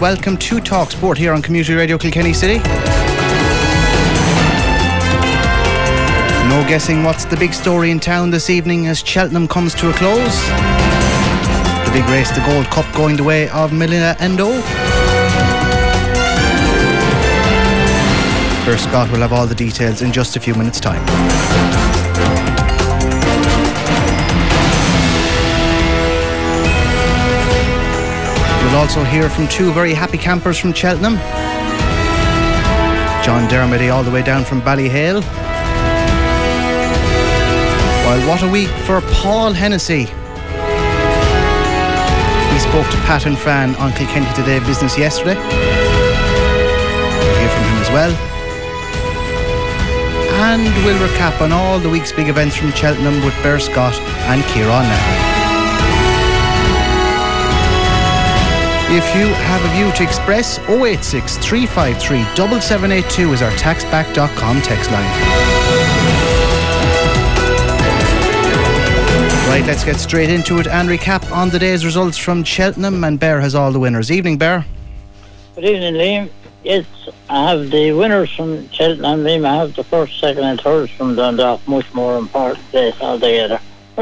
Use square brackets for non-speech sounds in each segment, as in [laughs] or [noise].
Welcome to Talk Sport here on Community Radio Kilkenny City. No guessing what's the big story in town this evening as Cheltenham comes to a close. The big race, the Gold Cup going the way of Minella Indo. Ber Scott will have all the details in just a few minutes' time. We'll also hear from two very happy campers from Cheltenham. John Dermody all the way down from Ballyhale. While what a week for Paul Hennessy. We spoke to Pat and Fran on Kilkenny Today Business yesterday. We'll hear from him as well. And we'll recap on all the week's big events from Cheltenham with Ber Scott and Kieran now. If you have a view to express, 086 353 7782 is our taxback.com text line. Right, let's get straight into it and recap on the day's results from Cheltenham. And Ber has all the winners. Evening, Ber. Good evening, Liam. Yes, I have the winners from Cheltenham, Liam. I have the first, second, and third from Dundalk. Much more important place altogether. [laughs]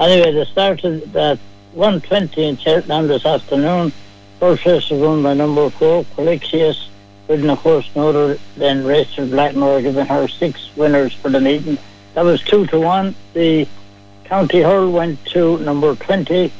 anyway, the start of that 120 in Cheltenham this afternoon. First race was won by number four, Quilixios, ridden of course no other than Rachel Blackmore, giving her six winners for the meeting. That was two to one. The county hurl went to number 20,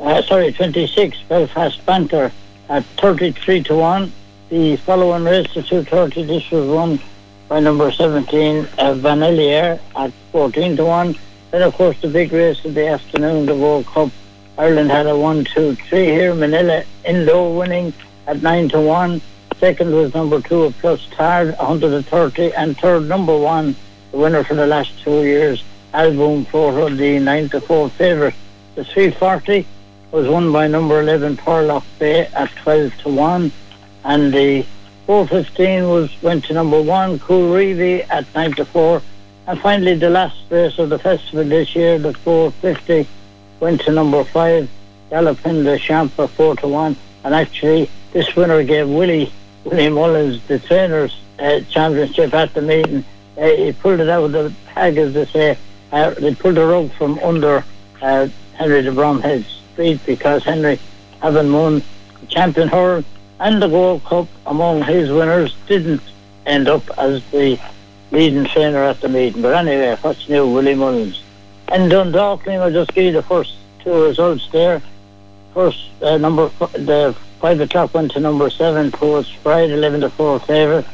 uh, sorry, 26, Belfast Banter at 33 to 1. The following race, the 230, this was won by number 17, uh, Vanillier at 14 to 1. Then, of course, the big race of the afternoon, the World Cup Ireland had a one, two, three here. Minella Indo winning at nine to one. Second was number two of Plus Tard, 130, and third number one, the winner for the last two years, Al Boum Photo, the nine to four favourite. The 340 was won by number 11 Porlock Bay at 12 to one, and the 415 was went to number one Colreevy at nine to four, and finally the last race of the festival this year, the 450 went to number five, Gallopin the Champa four to one, and actually this winner gave Willie Willie Mullins the trainers uh, championship at the meeting. Uh, he pulled it out of the bag, as they say. Uh, they pulled the rug from under uh, Henry de Bromhead's feet because Henry, having won the champion hurl and the Gold Cup among his winners, didn't end up as the leading trainer at the meeting. But anyway, what's new, Willie Mullins? And Dundalk, I'll just give you the first two results there. First, uh, number f- the five o'clock went to number seven, Poets Pride, eleven to four favourite.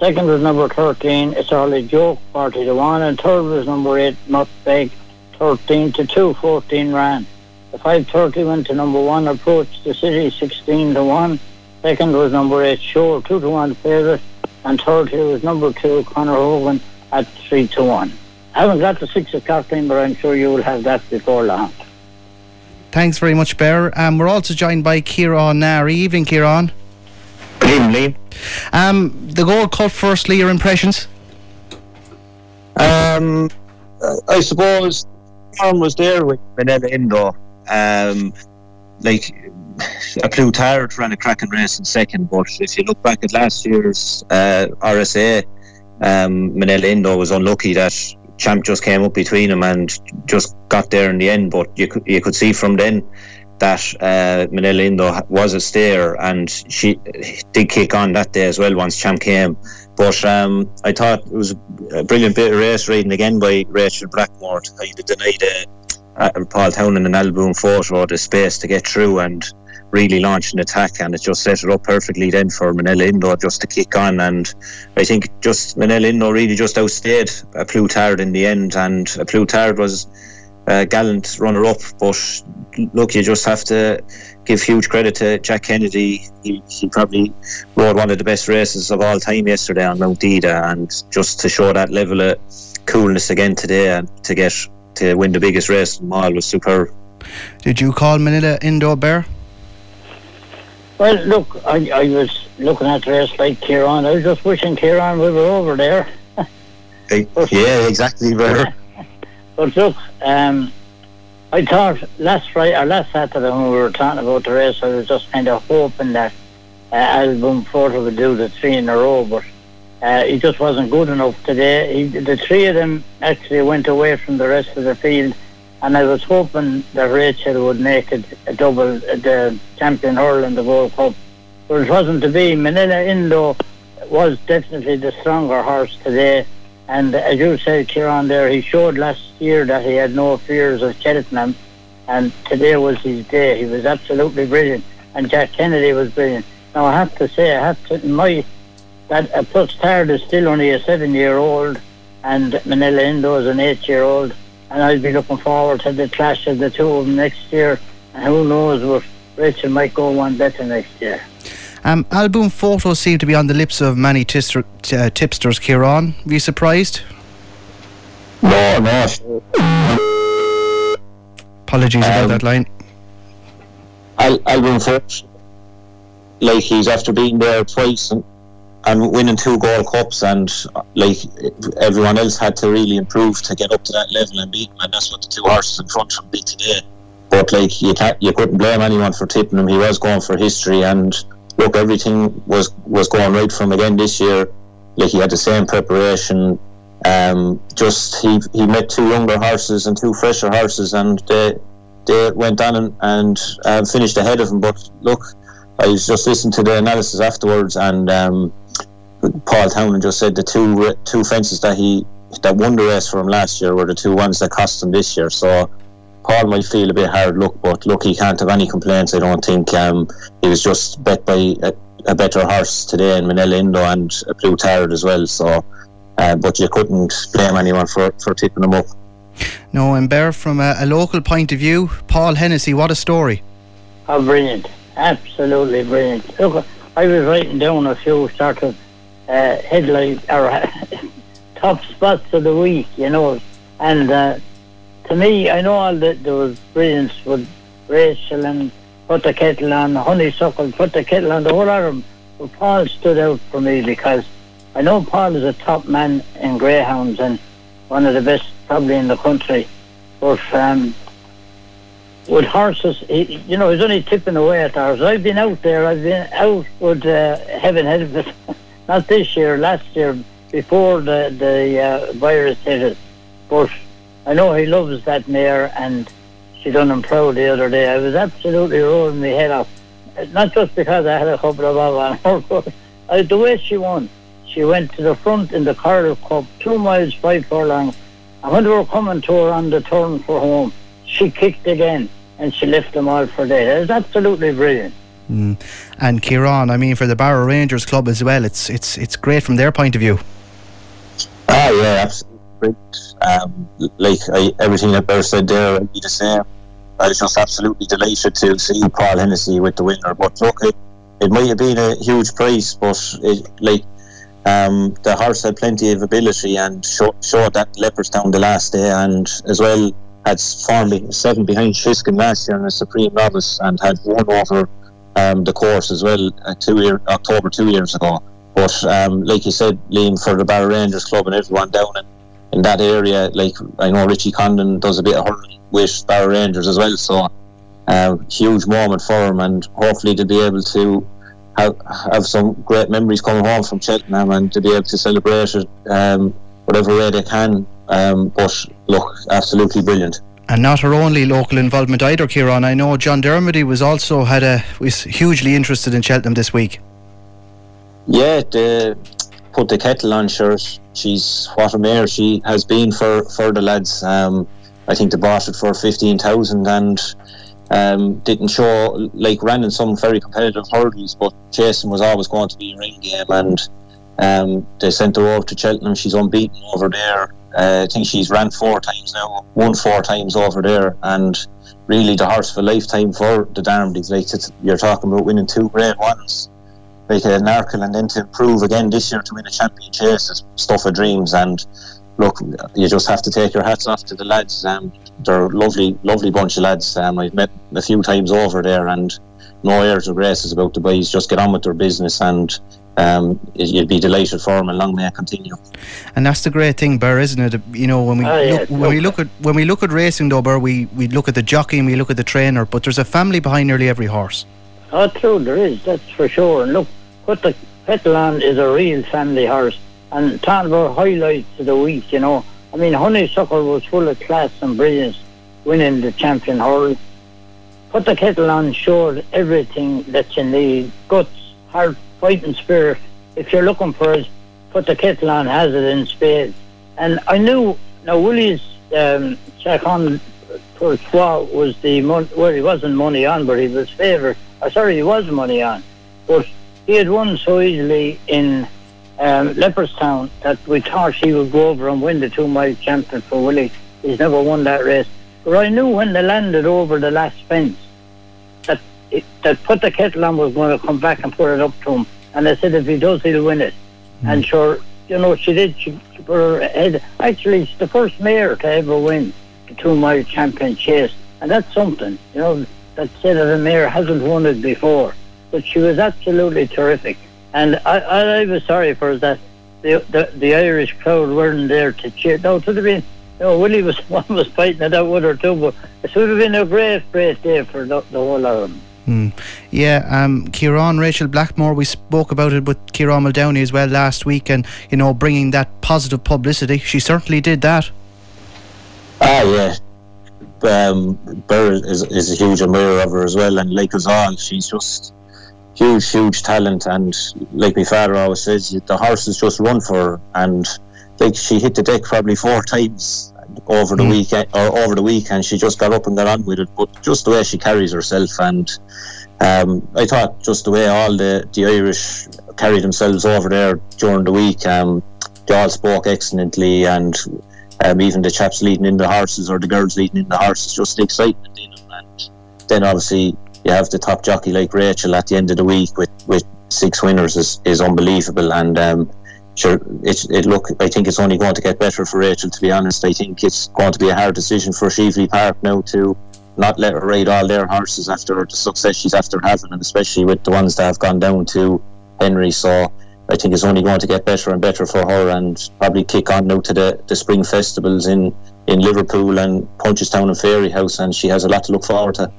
Second was number thirteen, It's Only Joke, forty to one, and third was number eight, Nutbag, thirteen to two, 14 ran. The five thirty went to number one, Approach the City, sixteen to one. Second was number eight, Shore, two to one favourite, and third here was number two, Connor Hogan, at three to one. I haven't got the six o'clock time, but I'm sure you will have that before long. Thanks very much, Ber. Um, we're also joined by Kieran Nari. Evening, Kieran. Good evening, Liam. Um, the Gold Cup, firstly, your impressions? Um, I suppose Kieran was there with Minella Indo. Um, like, a Plus Tard ran a cracking race in second, but if you look back at last year's uh, RSA, um, Minella Indo was unlucky that champ just came up between them and just got there in the end. But you could you could see from then that uh, Minella was a stayer and she did kick on that day as well once champ came. But um, I thought it was a brilliant bit of race riding again by Rachel Blackmore. I denied uh, uh, Paul Townend and Al Boum Photo the space to get through and really launch an attack, and it just set it up perfectly then for Minella Indo just to kick on. And I think just Minella Indo really just outstayed a Plus Tard in the end, and a Plus Tard was a gallant runner up. But look, you just have to give huge credit to Jack Kennedy. He, he probably rode one of the best races of all time yesterday on Mount Ida, and just to show that level of coolness again today and to get to win the biggest race in the mall was superb. Did you call Minella Indo Ber? Well, look, I, I was looking at the race like Kieran. I was just wishing Kieran we were over there. [laughs] yeah, exactly, Ber. [laughs] but look, um, I thought last Friday or last Saturday when we were talking about the race, I was just kind of hoping that uh, Al Boum Photo would do the three in a row, but uh, he just wasn't good enough today. He, the three of them actually went away from the rest of the field, and I was hoping that Rachel would make it a double, the champion hurl in the World Cup, but it wasn't to be. Minella Indo was definitely the stronger horse today. And as you said, Kieran, there, he showed last year that he had no fears of Cheltenham. And today was his day. He was absolutely brilliant. And Jack Kennedy was brilliant. Now, I have to say, I have to, my, that a Plus Tard is still only a seven year old, and Minella Indo is an eight year old. And I'll be looking forward to the clash of the two of them next year. And who knows what Rachel might go one better next year. Um, Al Boum Photo's seem to be on the lips of many tister, uh, tipsters, Kieran. Are you surprised? No, no. Apologies um, about that line. Al- album photos, like he's after being there twice and, and winning two Gold Cups, and like everyone else had to really improve to get up to that level and beat him, and that's what the two horses in front of beat today. But like you can't, you couldn't blame anyone for tipping him. He was going for history and look, everything was was going right from again this year. Like he had the same preparation. Um, just he he met two younger horses and two fresher horses, and they they went on and, and uh, finished ahead of him. But look, I was just listening to the analysis afterwards, and um, Paul Townend just said the two two fences that he that won the race for him last year were the two ones that cost him this year. So Paul might feel a bit hard luck, but look, he can't have any complaints. I don't think um, he was just bet by a, a better horse today in Minella Indo and a Plus Tard as well. So, uh, but you couldn't blame anyone for, for tipping him up. No, and Ber, from a, a, local point of view, Paul Hennessy, what a story! How brilliant! Absolutely brilliant. Look, I was writing down a few sort of uh, headline or [laughs] top spots of the week, you know, and. Uh, to me, I know all that there was brilliance with Rachel and put the kettle on, honeysuckle, put the kettle on, the whole lot of them. But Paul stood out for me because I know Paul is a top man in greyhounds and one of the best probably in the country. But um, with horses, he, you know, he's only tipping away at ours. I've been out there. I've been out with uh, Heaven it. [laughs] Not this year, last year, before the the uh, virus hit us. But I know he loves that mare, and she done him proud the other day. I was absolutely rolling my head off. Not just because I had a couple of bob on her, but uh, the way she won. She went to the front in the Coral Cup, two miles, five furlongs. And when they were coming to her on the turn for home, she kicked again and she left them all for dead. It was absolutely brilliant. Mm. And Kieran, I mean, for the Barrow Rangers club as well, it's it's it's great from their point of view. Ah, yeah, absolutely um, like I, everything that Ber said there, I'd be the same. I was just absolutely delighted to see Paul Hennessy with the winner. But look, it, it might have been a huge price, but it, like um, the horse had plenty of ability and show, showed that Leopardstown the last day, and as well had formed seven behind Shiskin last year in a Supreme Novice and had won over um, the course as well uh, two year October two years ago. But um, like you said, Liam for the Barrow Rangers club and everyone down in in that area. Like I know Richie Condon does a bit of hurling with Barrow Rangers as well, so uh, huge moment for him, and hopefully to be able to have have some great memories coming home from Cheltenham and to be able to celebrate it um, whatever way they can. Um, but look, absolutely brilliant. And not her only local involvement either, Kieran. I know John Dermody was also had a was hugely interested in Cheltenham this week. Yeah, the, put the kettle on. Sure, she's what a mare she has been for for the lads. Um, I think they bought it for fifteen thousand, and Um, didn't show like ran in some very competitive hurdles, but Jason was always going to be a ring game, and um, they sent her over to Cheltenham. She's unbeaten over there. Uh, I think she's ran four times now, won four times over there, and really the horse of a lifetime for the Dermodys. Like you're talking about winning two great ones, like an Arkle, and then to improve again this year to win a champion chase is stuff of dreams. And look, you just have to take your hats off to the lads. Um, they're a lovely, lovely bunch of lads. Um, I've met a few times over there, and no airs or graces about the boys. Just get on with their business, and um, you'd be delighted for him, and long may it continue. And that's the great thing, Ber, isn't it? You know, when we Oh, yeah, look, when we look at when we look at racing, though, Ber, we we look at the jockey and we look at the trainer, but there's a family behind nearly every horse. Oh, true, there is, that's for sure. And look, what the Petalon is a real family horse. And talking about highlights of the week, you know, I mean, Honeysuckle was full of class and brilliance, winning the champion hurl. Put the kettle on showed everything that you need guts, heart, fighting spirit. If you're looking for it, put the kettle on has it in spades. And I knew, now Willie's um, Chacun Pour Soi was the mon- well, he wasn't money on, but he was favoured. Uh, sorry, he was money on, but he had won so easily in um, Leopardstown that we thought he would go over and win the two mile champion for Willie. He's never won that race. But I knew when they landed over the last fence that it, that put the kettle on was going to come back and put it up to him. And I said if he does, he'll win it. Hmm. And sure, you know, she did. She, she put her head. Actually, she's the first mare to ever win the two mile champion chase, and that's something. You know, that said that a mare hasn't won it before, but she was absolutely terrific. And I, I, I was sorry for that. The, the the Irish crowd weren't there to cheer. No, it would have been. You know, Willie was [laughs] one was fighting it out with her too, but it would have been a great, great day for the, the whole of them. Hmm. Yeah, um, Kieran, Rachel Blackmore, we spoke about it with Kieran Muldowney as well last week, and you know, bringing that positive publicity. She certainly did that. Ah, yeah. Um, Ber is, is a huge admirer of her as well, and like us all, she's just huge, huge talent. And like my father always says, the horses just run for her. And like she hit the deck probably four times over the Mm. weekend or over the weekend. She just got up and got on with it. But just the way she carries herself, and um, I thought just the way all the the Irish carry themselves over there during the week. Um, they all spoke excellently, and um, even the chaps leading in the horses or the girls leading in the horses, just the excitement in them. And then obviously you have the top jockey like Rachel at the end of the week with, with six winners is, is unbelievable. And um, sure, it's, it look I think it's only going to get better for Rachel. To be honest, I think it's going to be a hard decision for Cheveley Park now to not let her ride all their horses after the success she's after having, and especially with the ones that have gone down to Henry. So I think it's only going to get better and better for her, and probably kick on now to the, the spring festivals in, in Liverpool and Punchestown and Fairyhouse, and she has a lot to look forward to.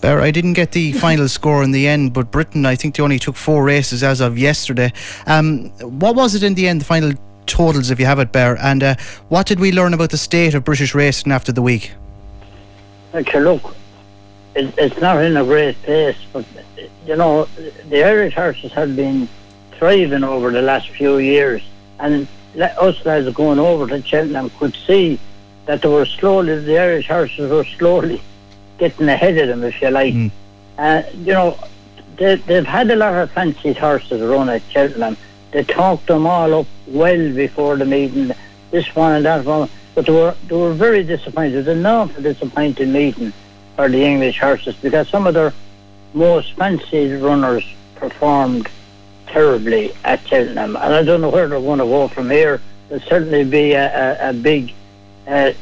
Bear, I didn't get the final score in the end, but Britain, I think they only took four races as of yesterday. Um, what was it in the end, the final totals, if you have it, Bear? And uh, what did we learn about the state of British racing after the week? Okay, look, it, it's not in a great place, but you know, the Irish horses have been thriving over the last few years, and us lads going over to Cheltenham could see that they were slowly, the Irish horses were slowly [laughs] getting ahead of them, if you like. Mm. Uh, you know, they, they've had a lot of fancied horses run at Cheltenham. They talked them all up well before the meeting, this one and that one. But they were they were very disappointed. It was an awful disappointing meeting for the English horses because some of their most fancied runners performed terribly at Cheltenham, and I don't know where they're going to go from here. There'll certainly be a, a, a big, uh,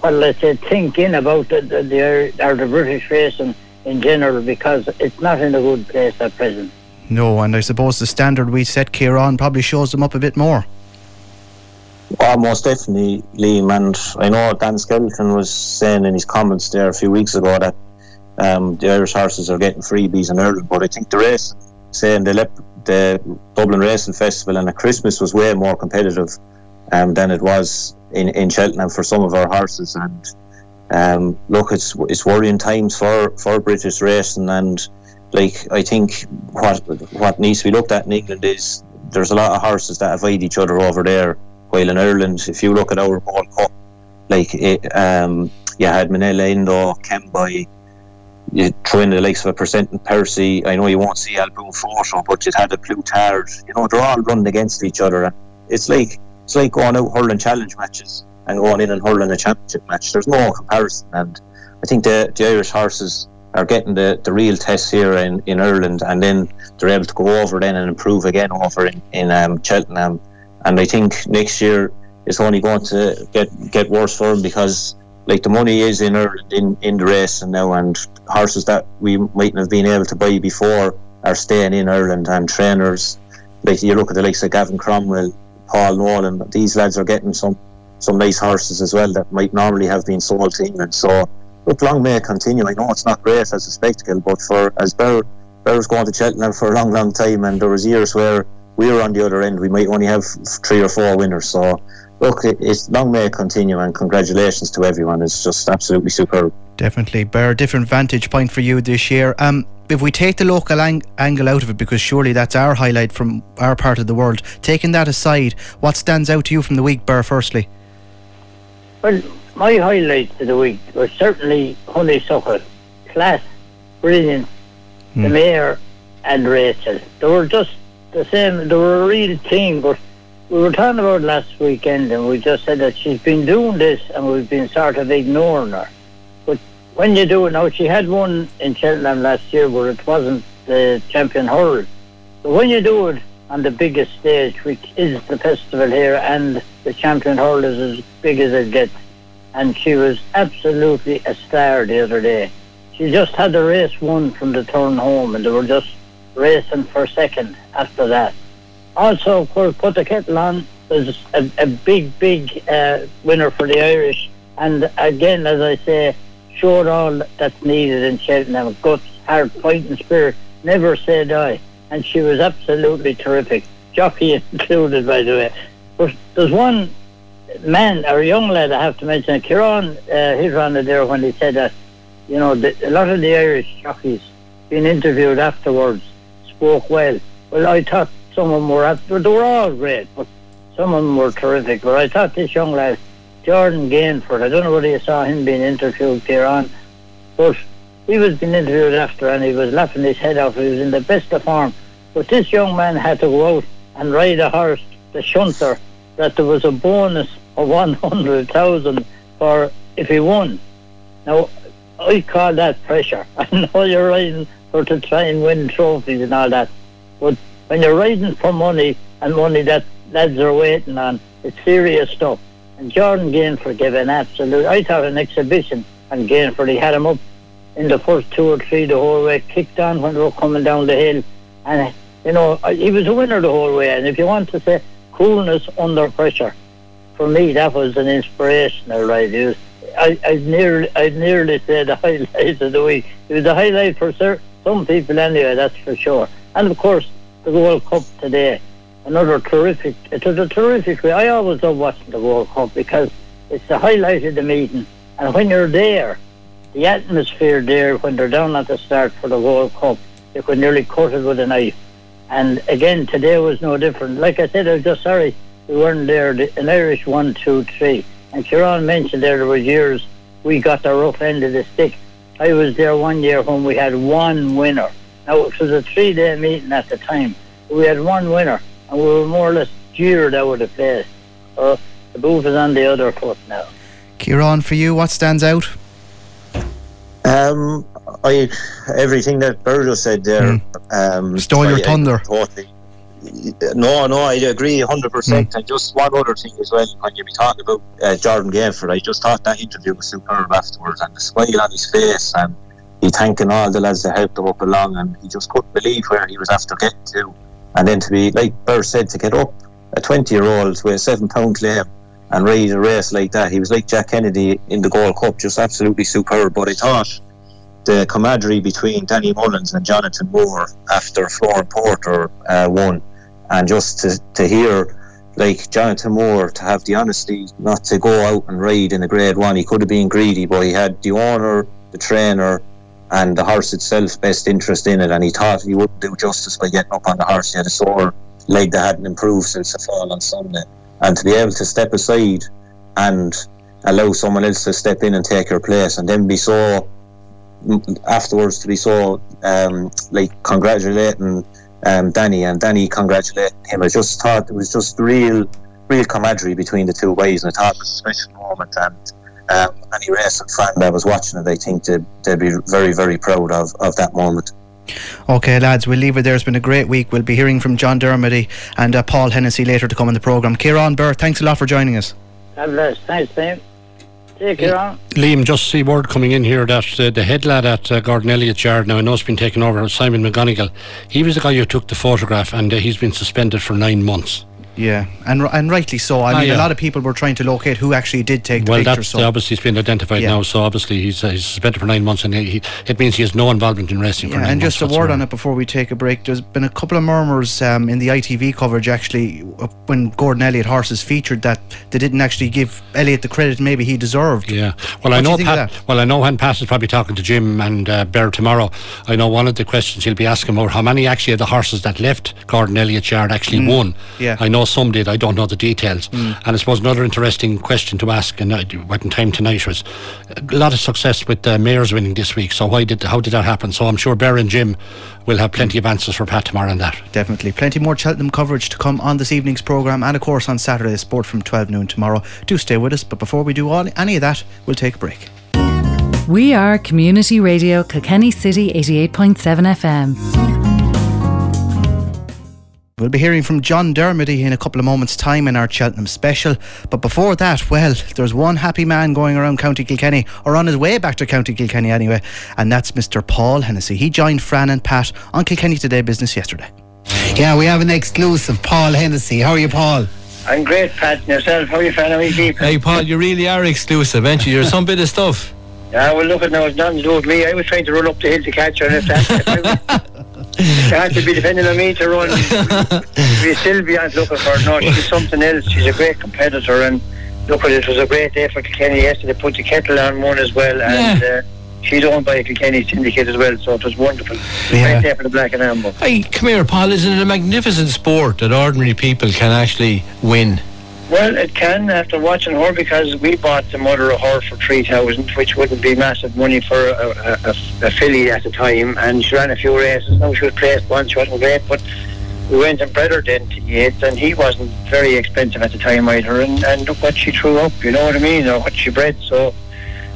what let's say, thinking about the the, the, or the British racing in general because it's not in a good place at present. No, and I suppose the standard we set Kieran probably shows them up a bit more. Well, most definitely, Liam. And I know Dan Skelton was saying in his comments there a few weeks ago that um, the Irish horses are getting freebies in Ireland, but I think the race, saying the, Lep- the Dublin Racing Festival and at Christmas was way more competitive um, than it was in, in Cheltenham for some of our horses. And um, look, it's it's worrying times for, for British racing. And like I think what what needs to be looked at in England is there's a lot of horses that avoid each other over there. While in Ireland, if you look at our World Cup, like it, um, you had Minella Indo, Kemboy, you throw in the likes of a Presenting Percy. I know you won't see Al Boum Photo, but you had a Plus Tard. You know, they're all running against each other. And it's like it's like going out hurling challenge matches and going in and hurling a championship match. There's no comparison. And I think the, the Irish horses are getting the, the real test here in, in Ireland and then they're able to go over then and improve again over in, in um, Cheltenham. And I think next year it's only going to get get worse for them because like the money is in Ireland in, in the race and now and horses that we mightn't have been able to buy before are staying in Ireland and trainers like you look at the likes of Gavin Cromwell, Paul Nolan, these lads are getting some some nice horses as well that might normally have been sold to England. So look long may it continue. I know it's not great as a spectacle, but for as Ber Ber's going to Cheltenham for a long, long time and there was years where we were on the other end, we might only have three or four winners. So look, it's long may it continue, and congratulations to everyone. It's just absolutely superb. Definitely, Ber, different vantage point for you this year. Um, if we take the local ang- angle out of it, because surely that's our highlight from our part of the world, taking that aside, what stands out to you from the week, Ber, firstly? Well, my highlight of the week was certainly Honeysuckle. Class, brilliant. Mm. The hmm. mayor and Rachel. They were just the same, they were a real team, but we were talking about last weekend and we just said that she's been doing this and we've been sort of ignoring her. But when you do it now, she had one in Cheltenham last year where it wasn't the champion hurl. But when you do it on the biggest stage, which is the festival here, and the champion hurl is as big as it gets, and she was absolutely a star the other day. She just had the race won from the turn home, and they were just racing for second after that also, of course, put the kettle on was a, a big, big uh, winner for the Irish. And again, as I say, showed all that's needed in Cheltenham. Guts, heart, fighting spirit, never say die. And she was absolutely terrific. Jockey [laughs] included, by the way. But there's one man, or young lad, I have to mention, Kieran uh, hit on it there when he said that, you know, the, a lot of the Irish jockeys being interviewed afterwards spoke well. Well, I thought some of them were, after. they were all great, but some of them were terrific. But I thought this young lad, Jordan Gainford, I don't know whether you saw him being interviewed here on, but he was being interviewed after and he was laughing his head off. He was in the best of form. But this young man had to go out and ride a horse, the shunter, that there was a bonus of 100,000 for if he won. Now, I call that pressure. [laughs] I know you're riding for to try and win trophies and all that, but when you're riding for money and money that lads are waiting on, it's serious stuff. And Jordan Gainford gave an absolute, I thought an exhibition on Gainford. He had him up in the first two or three the whole way, kicked on when they were coming down the hill. And, you know, he was a winner the whole way. And if you want to say coolness under pressure, for me, that was an inspirational ride. It was, I, I'd nearly, I'd nearly say the [laughs] highlight of the week. It was a highlight for some people anyway, that's for sure. And of course, the World Cup today. Another terrific, it was a terrific way. I always love watching the World Cup because it's the highlight of the meeting. And when you're there, the atmosphere there, when they're down at the start for the World Cup, you could nearly cut it with a knife. And again, today was no different. Like I said, I was just sorry we weren't there. An Irish one, two, three. And Sharon mentioned there, there were years we got the rough end of the stick. I was there one year when we had one winner now, it was a three day meeting at the time. We had one winner, and we were more or less jeered out of the place. So the boot is on the other foot now. Kieran, for you, what stands out? Um, I everything that Virgil said there. Mm. Um, Stole your thunder. Totally. No, no, I agree 100%. Mm. And just one other thing as well, when you be talking about uh, Jordan Gainford, I just thought that interview was superb afterwards, and the smile on his face, and he thanking all the lads that helped him up along, and he just couldn't believe where he was after getting to. And then to be, like Ber said, to get up a 20 year old with a seven pound claim and ride a race like that, he was like Jack Kennedy in the Gold Cup, just absolutely superb. But I thought the camaraderie between Danny Mullins and Jonathan Moore after Flooring Porter uh, won, and just to, to hear like Jonathan Moore to have the honesty not to go out and ride in a grade one. He could have been greedy, but he had the owner, the trainer, and the horse itself best interest in it and he thought he wouldn't do justice by getting up on the horse he had a sore leg that hadn't improved since the fall on Sunday and to be able to step aside and allow someone else to step in and take her place and then be so afterwards to be so um, like congratulating um, Danny and Danny congratulating him. I just thought it was just real, real camaraderie between the two boys, and I thought it was a special moment. And um, any racing fan that was watching it, I think they'd, they'd be very, very proud of, of that moment. Okay, lads, we'll leave it there. It's been a great week. We'll be hearing from John Dermody and uh, Paul Hennessy later to come on the programme. Kieran Ber, thanks a lot for joining us. God bless. Thanks, Liam. Take care. Liam, just see word coming in here that uh, the head lad at uh, Gordon Elliott's yard now, I know it's been taken over, Simon McGonigal, he was the guy who took the photograph and uh, he's been suspended for nine months. Yeah, and and rightly so. I Ah, mean, yeah. a lot of people were trying to locate who actually did take the well, picture. that's So obviously he's been identified Yeah. now, so obviously he's, uh, he's suspended for nine months and he, he, it means he has no involvement in racing for Yeah, nine and months. just a word on it before we take a break. There's been a couple of murmurs um, in the ITV coverage actually uh, when Gordon Elliott horses featured that they didn't actually give Elliott the credit maybe he deserved. Yeah, well, I What you know Pat. Well, I know when Pat is probably talking to Jim and uh, Ber tomorrow. I know one of the questions he'll be asking about how many actually of the horses that left Gordon Elliott's yard actually won. Mm. Yeah. Mm. I know some did. I don't know the details. And I suppose another interesting question to ask, and I went in time tonight was a lot of success with uh, Mayors winning this week. So why did how did that happen? So I'm sure Ber and Jim will have plenty of answers for Pat tomorrow on that. Definitely. Plenty more Cheltenham coverage to come on this evening's programme and, of course, on Saturday, sport from 12 noon tomorrow. Do stay with us, but before we do all any of that, we'll take a break. We are Community Radio Kilkenny City 88.7 FM. We'll be hearing from John Dermody in a couple of moments' time in our Cheltenham special. But before that, well, there's one happy man going around County Kilkenny, or on his way back to County Kilkenny anyway, and that's Mr. Paul Hennessy. He joined Fran and Pat on Kilkenny Today Business yesterday. Yeah, we have an exclusive, Paul Hennessy. How are you, Paul? I'm great, Pat. And yourself, how are you finding me keep? Hey, Paul, you really are exclusive, aren't you? You're some bit of stuff. Yeah, well, look at now, it's nothing to do with me. I was trying to run up the hill to catch her, and if that, [laughs] if I was, if they had to be depending on me to run, we still be looking for her. No, she's something else. She's a great competitor, and look at it, it was a great day for Kilkenny yesterday. Put the kettle on one as well, and uh, she's owned by a Kilkenny syndicate as well, so it was wonderful. Yeah. Great day for the black and amber. Hey, come here, Paul. Isn't it a magnificent sport that ordinary people can actually win? Well, it can after watching her because we bought the mother of her for three thousand, which wouldn't be massive money for a, a, a, a filly at the time. And she ran a few races. Now she was placed once, she wasn't great, but we went and bred her then to Yeats, and he wasn't very expensive at the time either. And, and look what she threw up, you know what I mean, or what she bred. So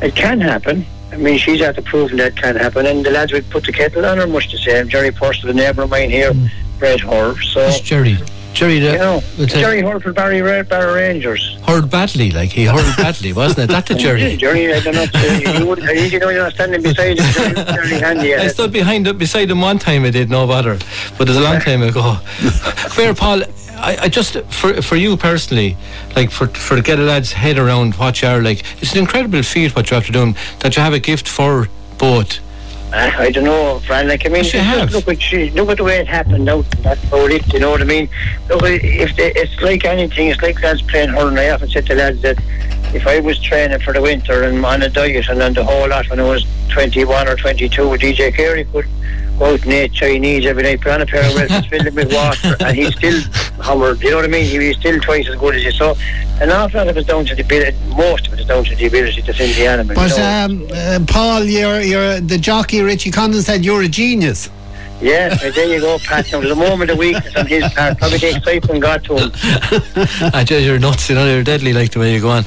it can happen. I mean, she's at the proving that can happen. And the lads would put the kettle on her, much the same. Jerry Purcell, the neighbour of mine here, hmm. bred her. So. It's Jerry. Jerry, the, You know, Jerry Barry Red, Barrow Rangers. hurled badly, like he hurled badly, wasn't it? That the Jerry. Jerry, I don't know. uh, You would, I usually know you're standing beside him. Jerry, handy. I stood behind up beside him one time. I did no bother, but it was a long time ago. [laughs] Where Paul, I, I just for for you personally, like for for get a lad's head around what you are like, it's an incredible feat what you're after doing. That you have a gift for both. I don't know, Fran. Like I mean, Yes, just look at she, look at the way it happened. Now that's about it. You know what I mean? Look, if they, it's like anything, it's like lads playing hurling. I often said to lads that if I was training for the winter and on a diet and on the whole lot when I was 21 or 22, DJ Carey could out and eat Chinese every night, put on a pair of whelks, fill them with water, and he's still hammered. You know what I mean? He was still twice as good as you. So an awful lot of it is down to the ability. Most of it is down to the ability to send the animal. But you know? um, uh, Paul, you're you're the jockey. Richie Condon said you're a genius. Yeah, there you go, Pat. Now, a moment of weakness on his part. Probably the excitement got to him. [laughs] I tell you, you're nuts. You know, you're deadly like the way you go on.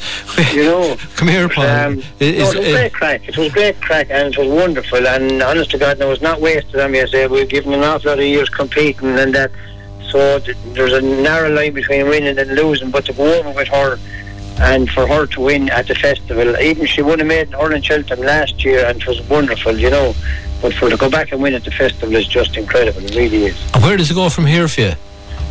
You know. [laughs] Come here, Paul. Um, Is- no, it was great crack. It was great crack, and it was wonderful. And honest to God, no, it was not wasted on me. I say we've given an awful lot of years competing, and that. So th- there's a narrow line between winning and losing. But to go over with her, and for her to win at the festival, even she would have made Ireland Cheltenham last year, and it was wonderful, you know. But for to go back and win at the festival is just incredible. It really is. And where does it go from here for you?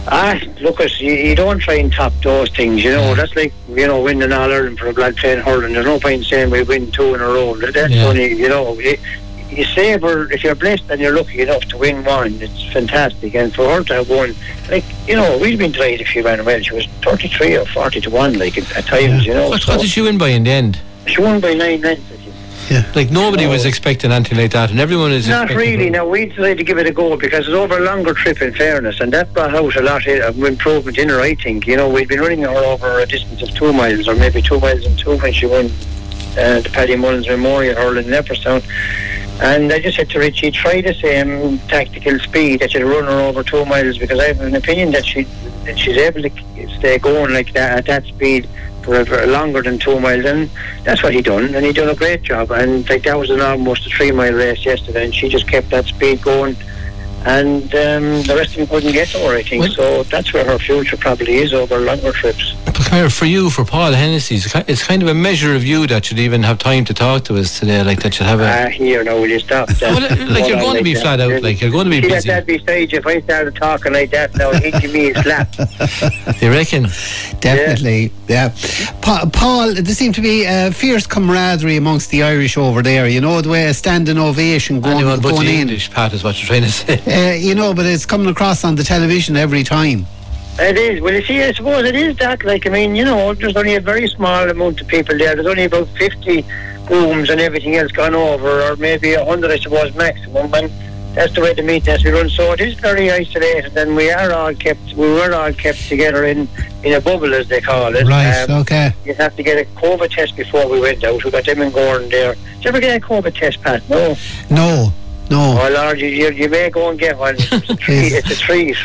Ah, look, you, you don't try and top those things, you know. That's like, you know, winning All Ireland for a blood playing hurling. There's no point saying we win two in a row. That's Yeah. only, you know, you, you savour, if you're blessed and you're lucky enough to win one, it's fantastic. And for her to have won, like, you know, we'd been tried if she ran well. She was 33 or 40 to 1, like, at, at times, you know. What, so what did she win by in the end? she won by nine lengths, I think. Like nobody No. was expecting anything like that, and everyone is. Not expecting really. Now we decided to give it a go because it's over a longer trip. In fairness, and that brought out a lot of improvement in her. I think you know we'd been running her over a distance of two miles or maybe two miles and two when she won uh, the Paddy Mullins Memorial hurling in Leopardstown. And I just said to Richie, try the same tactical speed that you'd run her over two miles because I have an opinion that she that she's able to stay going like that at that speed for, longer than two miles. And that's what he done, and he done a great job. And like that was an almost a three mile race yesterday, and she just kept that speed going. And um, the rest of them couldn't get to her, I think. Well- so that's where her future probably is over longer trips. But come here, for you, for Paul Hennessy, it's kind of a measure of you that should even have time to talk to us today, like that should have a. Ah, here now, will you stop? [laughs] Well, [laughs] like you're Hold on going to be that. flat out, like you're going to be See that busy. that beside you, if I started talking like that now, he'd give me a slap. You reckon? Definitely, yeah. Pa- Paul, there seemed to be uh, fierce camaraderie amongst the Irish over there. You know the way a standing ovation going, Anyone but going the in. English, Pat, is what you're trying to say. [laughs] Uh, you know, but it's coming across on the television every time. It is. Well, you see, I suppose it is that. Like, I mean, you know, there's only a very small amount of people there. There's only about 50 rooms and everything else gone over, or maybe 100, I suppose, maximum. And that's the way the meeting has to be run. So it is very isolated, and we are all kept, we were all kept together in, in a bubble, as they call it. Right, Um, okay. You'd have to get a COVID test before we went out. We got them in Gowran there. Did you ever get a COVID test, Pat? No. No, no. Oh, Lord, you, you, you may go and get one. [laughs] It's a treat. it's a treat.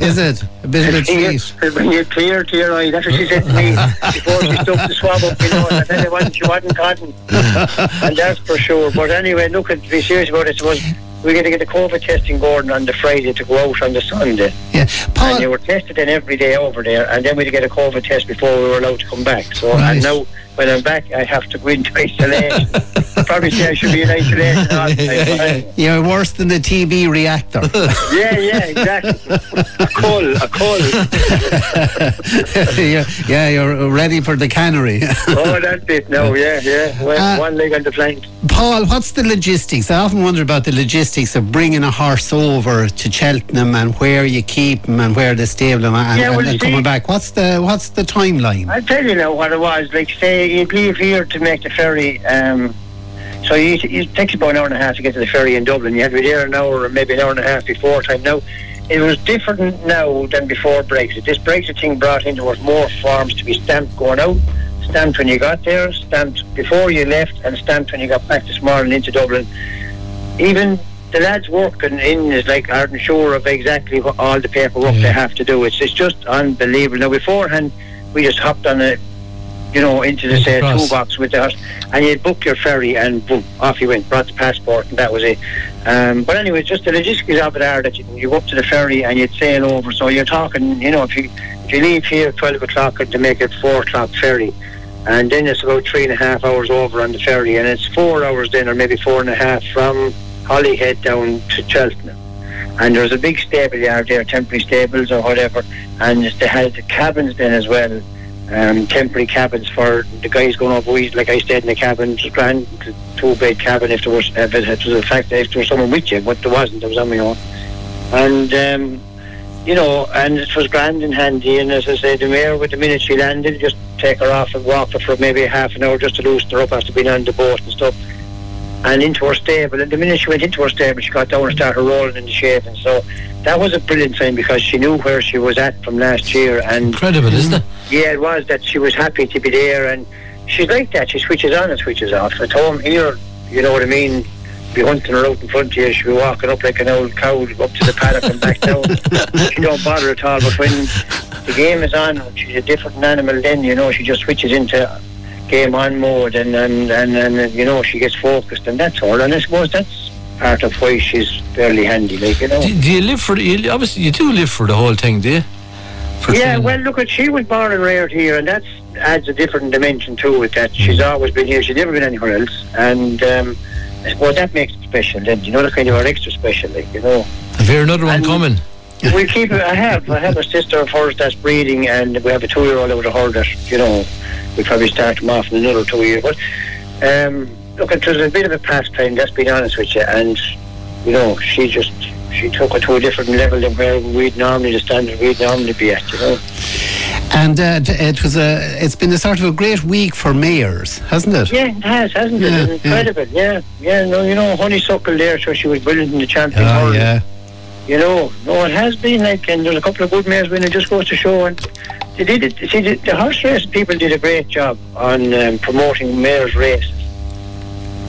Is it? A bit of a treat. It'll bring you clear to your eye. That's what she said to me before she stuck the swab up my nose. I tell you what, she wasn't cotton. and that's for sure. But anyway, look, to be serious about it, was we're going to get the COVID test in Gowran on the Friday to go out on the Sunday. Yeah. And they were tested then every day over there, and then we had to get a COVID test before we were allowed to come back. So Right. and now when I'm back, I have to go into isolation. [laughs] Probably say I should be in isolation all the time. you're worse than the TB reactor. [laughs] Yeah, yeah, exactly. A cull, a cull. [laughs] yeah, yeah, you're ready for the cannery. Oh, that's it. No, yeah, yeah. One, Uh, one leg on the flank. Paul, what's the logistics? I often wonder about the logistics of bringing a horse over to Cheltenham and where you keep him and where they stable him and, Yeah, and, and see- coming back. What's the what's the timeline? I'll tell you now what it was. Like, say, you'd leave here to make the ferry. Um, so you, it takes about an hour and a half to get to the ferry in Dublin. You had to be there an hour or maybe an hour and a half before time. Now, it was different now than before Brexit. This Brexit thing brought into us more forms to be stamped going out, stamped when you got there, stamped before you left, and stamped when you got back this morning into Dublin. Even the lads working in is like aren't sure of exactly what all the paperwork they have to do. It's, it's just unbelievable. Now, beforehand, we just hopped on a you know, into the say, toolbox with the horse, and you'd book your ferry, and boom, off you went, brought the passport, and that was it. Um, but anyway, just the logistics of it are that you, you go up to the ferry and you'd sail over. So you're talking, you know, if you if you leave here at twelve o'clock to make it four o'clock ferry, and then it's about three and a half hours over on the ferry, and it's four hours then, or maybe four and a half from Holyhead down to Cheltenham. And there's a big stable yard there, temporary stables or whatever, and they had the cabins then as well um, temporary cabins for the guys going up. We, like I stayed in the cabin, was grand, two bed cabin if there was, if it, it was a fact, if there was someone with you, but there wasn't, I was on my own. And, um, you know, and it was grand and handy. And as I said, the mayor, with the minute she landed, just take her off and walk her for maybe half an hour just to loosen her up after being on the boat and stuff. And into her stable. And the minute she went into her stable, she got down and started rolling in the shade. And so that was a brilliant thing because she knew where she was at from last year. And Incredible, isn't it? yeah, it was that she was happy to be there, and she's like that. She switches on and switches off. At home here, you know what I mean. Be hunting her out in front of you. She'll be walking up like an old cow up to the paddock and back down. [laughs] she don't bother at all. But when the game is on, she's a different animal. Then you know she just switches into game on mode, and and and, and you know she gets focused, and that's all. And I suppose that's part of why she's fairly handy. Like you know. Do, do you live for? You, obviously, you do live for the whole thing, do you? For Yeah, training. well, look, at she was born and reared here, and that adds a different dimension to it. That she's always been here; she's never been anywhere else, and um, I suppose that makes it special. Then you know, the kind of extra special, like you know. Have you another one and- coming? We keep it. I have, I have a sister of hers that's breeding, and we have a two-year-old out of her that you know we probably start them off in another two years. But um, look, it was a bit of a pastime. Let's be honest with you, and you know, she just. She took it to a different level than where we'd normally the standard we'd normally be at, you know. And uh, it was a it's been a sort of a great week for mayors, hasn't it? Yeah, it has, hasn't Yeah, it? It's incredible. Yeah. yeah, No, you know, honeysuckle there, so she was brilliant in the champion Oh, hurling. yeah. You know, no, it has been like, and there's a couple of good mares winning. Just goes to show, and they did it. See, the, the horse race people did a great job on um, promoting mares' races.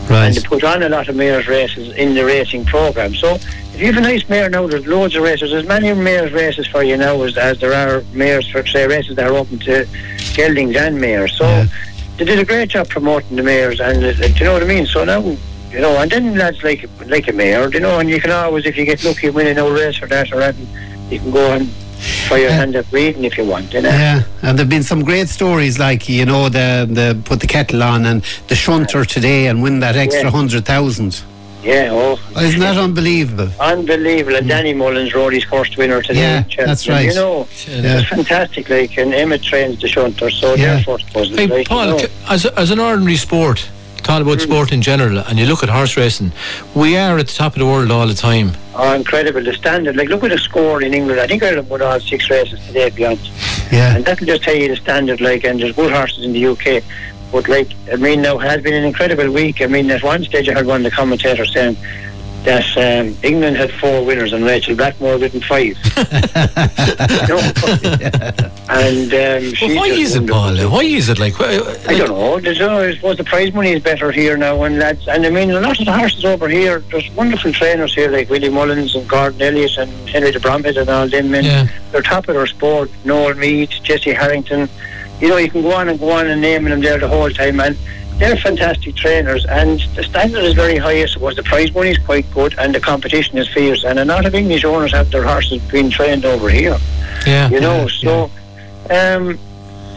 Right. and they put on a lot of mares races in the racing program. So if you have a nice mare now, there's loads of races. There's many mares races for you now as, as there are mares for say races that are open to geldings and mares. So Yeah. they did a great job promoting the mares, and uh, do you know what I mean? So now. You know, and then lads like like a mare, you know, and you can always, if you get lucky, win an old race or that or that, you can go and try your uh, hand at breeding if you want, you know. Yeah, and there've been some great stories like you know the the put the kettle on and the shunter today and win that extra Yeah. hundred thousand. Yeah, oh, Isn't that unbelievable? unbelievable. And mm. Danny Mullins rode his first winner today. Yeah, in Cheltenham. that's right. You know, Yeah. it's fantastic. Like, and Emmett trains the shunter, so Yeah. their first wasn't Hey, like, Paul, you know. as, a- as an ordinary sport, talk about sport in general, and you look at horse racing, we are at the top of the world all the time. Oh, incredible. The standard. Like, look at the score in England. I think Ireland won all six races today, beyond. Yeah, And that'll just tell you the standard, like, and there's good horses in the UK. But, like, I mean, now, has been an incredible week. I mean, at one stage I heard one of the commentators saying that um, England had four winners and Rachel Blackmore with five. [laughs] And um, Well, why is it, won Paul? Why is it like? wh- I don't know. There's, uh, I suppose the prize money is better here now, and lads, and I mean a lot of the horses over here. There's wonderful trainers here like Willie Mullins and Gordon Elliott and Henry de Bromhead and all them men. Yeah. They're top of their sport. Noel Meade, Jesse Harrington. You know, you can go on and go on and naming them there the whole time, and they're fantastic trainers. And the standard is very high. I suppose the prize money is quite good, and the competition is fierce. And a lot of English owners have their horses being trained over here yeah. you know. So, um,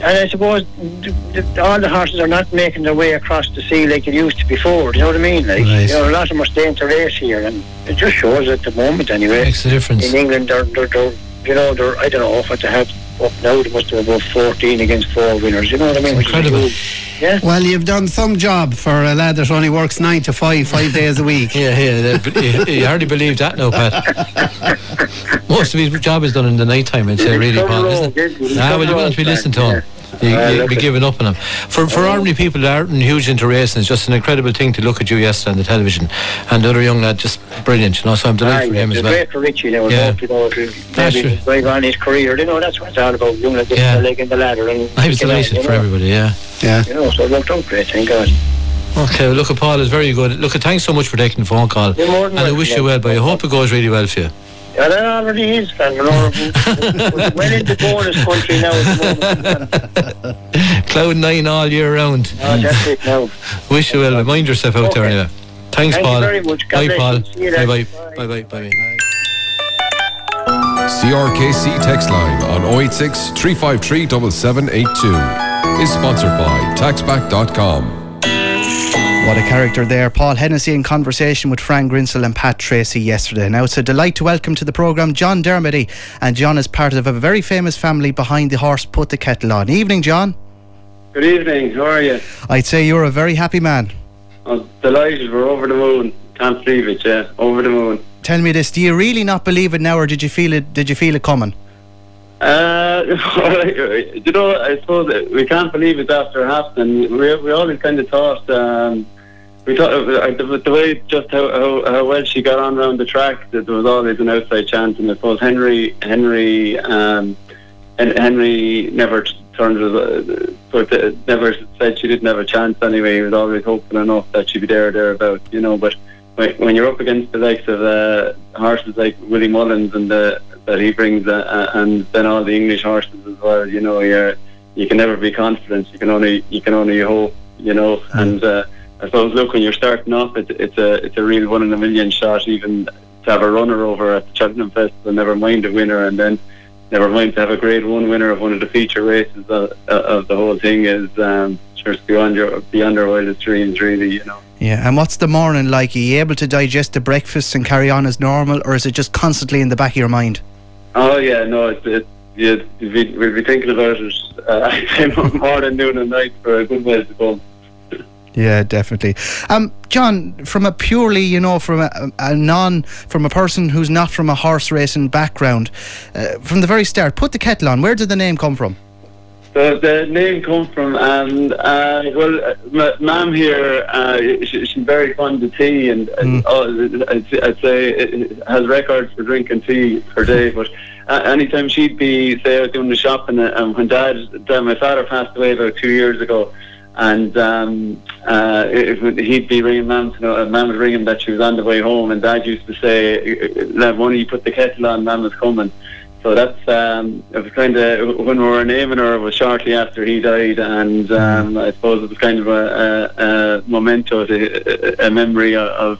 and I suppose th- th- all the horses are not making their way across the sea like it used to before. Do you know what I mean? Like, Right. you know, a lot of them are staying to race here, and it just shows at the moment anyway. Makes a difference. In England, they're, they're, they're you know, they're I don't know what they have up now. They must have about fourteen against four winners. You know what I mean? Incredible. Yeah. Well, you've done some job for a lad that only works nine to five, five [laughs] days a week. Yeah, yeah. You, you hardly believe that now, Pat. [laughs] Most of his job is done in the night time, I'd say, really, Some Paul, road, isn't it? Nah, well, you road won't be back, listening to him. You, Uh, you'll be giving up on him. For for ordinary people that aren't huge into racing, it's just an incredible thing to look at you yesterday on the television. And the other young lad, just brilliant, you know, so I'm delighted for him as it's well. great for Richie now. Yeah. Yeah. You know, That's maybe true. drive on his career. You know, that's what it's all about. Young lads Yeah. getting their leg in the ladder. And I was delighted you for know. everybody, yeah. Yeah. You know, so it worked out great, thank God. Okay, well, look, at Paul is very good. Look, at thanks so much for taking the phone call. You're more than And I wish you well, but I hope it goes really well for you. Yeah, that already is, Fran. You know, we're well into bonus country now at. [laughs] Cloud nine all year round. Oh, that's it now. Wish you well. but Mind yourself out there Okay. anyway. Thanks, Thank you very much. God Bye, bless Paul. you. See you Bye, then. bye. Bye. Bye, bye, bye. CRKC text line on 086 353 7782 is sponsored by taxback.com. What a character there. Paul Hennessy in conversation with Frank Grinsell and Pat Tracy yesterday. Now it's a delight to welcome to the programme John Dermody. And John is part of a very famous family behind the horse Put the Kettle On. Evening, John. Good evening. How are you? I'd say you're a very happy man. I'm delighted. We're over the moon. Can't believe it. Yeah, over the moon. Tell me this, do you really not believe it now or did you feel it did you feel it coming? Uh, [laughs] you know, I suppose we can't believe it's after happening. We we always kind of thought. Um, we thought uh, the, the way just how, how, how well she got on around the track that there was always an outside chance, and I suppose Henry Henry um, Hen- Henry never turned it, uh, sort of never said she didn't have a chance anyway. He was always hoping enough that she'd be there or thereabouts, you know. But when, when you're up against the likes of uh, horses like Willie Mullins and the, that he brings, uh, uh, and then all the English horses as well, you know, you're you can never be confident. You can only you can only hope, you know. And uh, I suppose look when you're starting off, it, it's a it's a real one in a million shot. Even to have a runner over at the Cheltenham Festival, never mind a winner, and then never mind to have a Grade One winner of one of the feature races of, of the whole thing is um, sure it's beyond your beyond our wildest dreams, really. You know. Yeah, and what's the morning like? Are you able to digest the breakfast and carry on as normal or is it just constantly in the back of your mind? Oh yeah, no, it, yeah, we'll be, we'll be thinking about it. Uh, I'd say morning, noon, and night for a good while to come. Yeah, definitely. Um, John, from a purely, you know, from a, a non, from a person who's not from a horse racing background, uh, from the very start, put the kettle on. Where did the name come from? The, the name comes from, and uh, well, uh, ma'am here, uh, she, she's very fond of tea, and, and oh, I'd, I'd say it has records for drinking tea per day. But uh, anytime she'd be, say, out doing the shopping, uh, and when dad, dad, my father passed away about two years ago, And um, uh, it, he'd be ringing mum, you know, mum would ring him that she was on the way home, and dad used to say, "Let one of you put the kettle on, mum is coming." So that's um, it was kind of when we were naming her it was shortly after he died, and um, I suppose it was kind of a, a, a memento, a, a memory of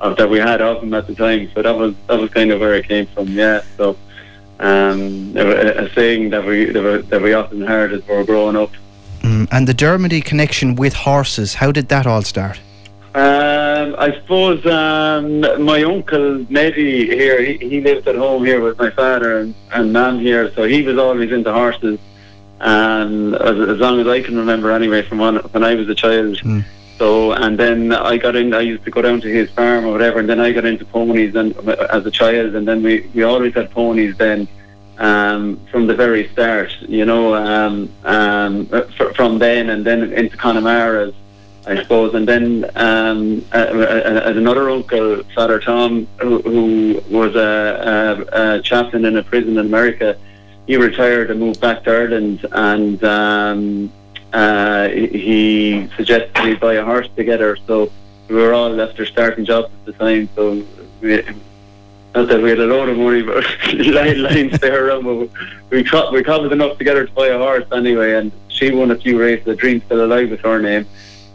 of that we had of him at the time. So that was that was kind of where it came from. Yeah. So um, a, a saying that we that we, often heard as we were growing up. Mm, and the Dermody connection with horses, how did that all start? Um, I suppose um, my uncle Neddy here, he, he lived at home here with my father and, and mum here, so he was always into horses. And as, as long as I can remember, anyway, from when, when I was a child. Mm. So, and then I got in. I used to go down to his farm or whatever, and then I got into ponies and as a child, and then we we always had ponies then. Um, from the very start, you know, um, um, f- from then and then into Connemara I suppose. And then um, uh, uh, another uncle, Father Tom, who, who was a, a, a, chaplain in a prison in America, he retired and moved back to Ireland, and um, uh, he suggested we buy a horse together. So we were all left after starting jobs at the time. So we, not that we had a load of money, but [laughs] lines there around. But we we covered enough together to buy a horse anyway, and she won a few races. The dream still alive with her name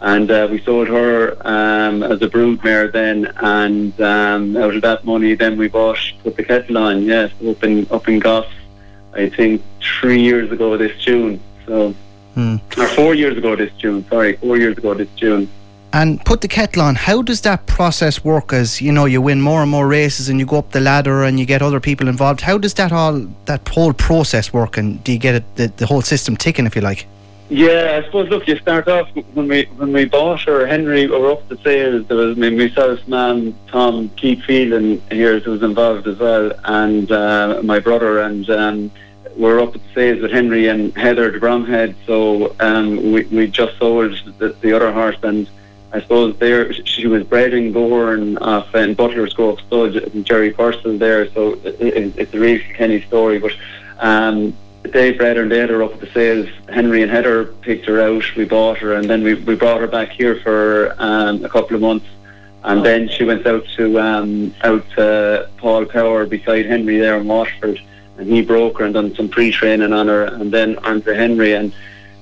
and uh, we sold her um, as a broodmare then, and um, out of that money, then we bought put the kettle on. Yes, up in up in Goffs, I think three years ago this June. So, hmm. or four years ago this June. Sorry, four years ago this June. And put the kettle on. How does that process work? As you know, you win more and more races, and you go up the ladder, and you get other people involved. How does that all that whole process work? And do you get it, the, the whole system ticking, if you like? Yeah, I suppose. Look, you start off when we when we bought her. Henry were up the sales. There was mean, myself, man, Tom, Keith Phelan here who was involved as well, and uh, my brother, and um, we're up at the sales with Henry and Heather de Bromhead. So um, we we just sold the, the other horse, and I suppose there she was bred in Gowran off in Butler's Grove Stud, and Jerry Purcell there. So it, it's a really Kenny story, but. Um, Dave Breder and Dale are up at the sales. Henry and Heather picked her out. We bought her, and then we, we brought her back here for um, a couple of months. And then she went out to um, out to Paul Power beside Henry there in Waterford, and he broke her and done some pre-training on her, and then on to Henry. And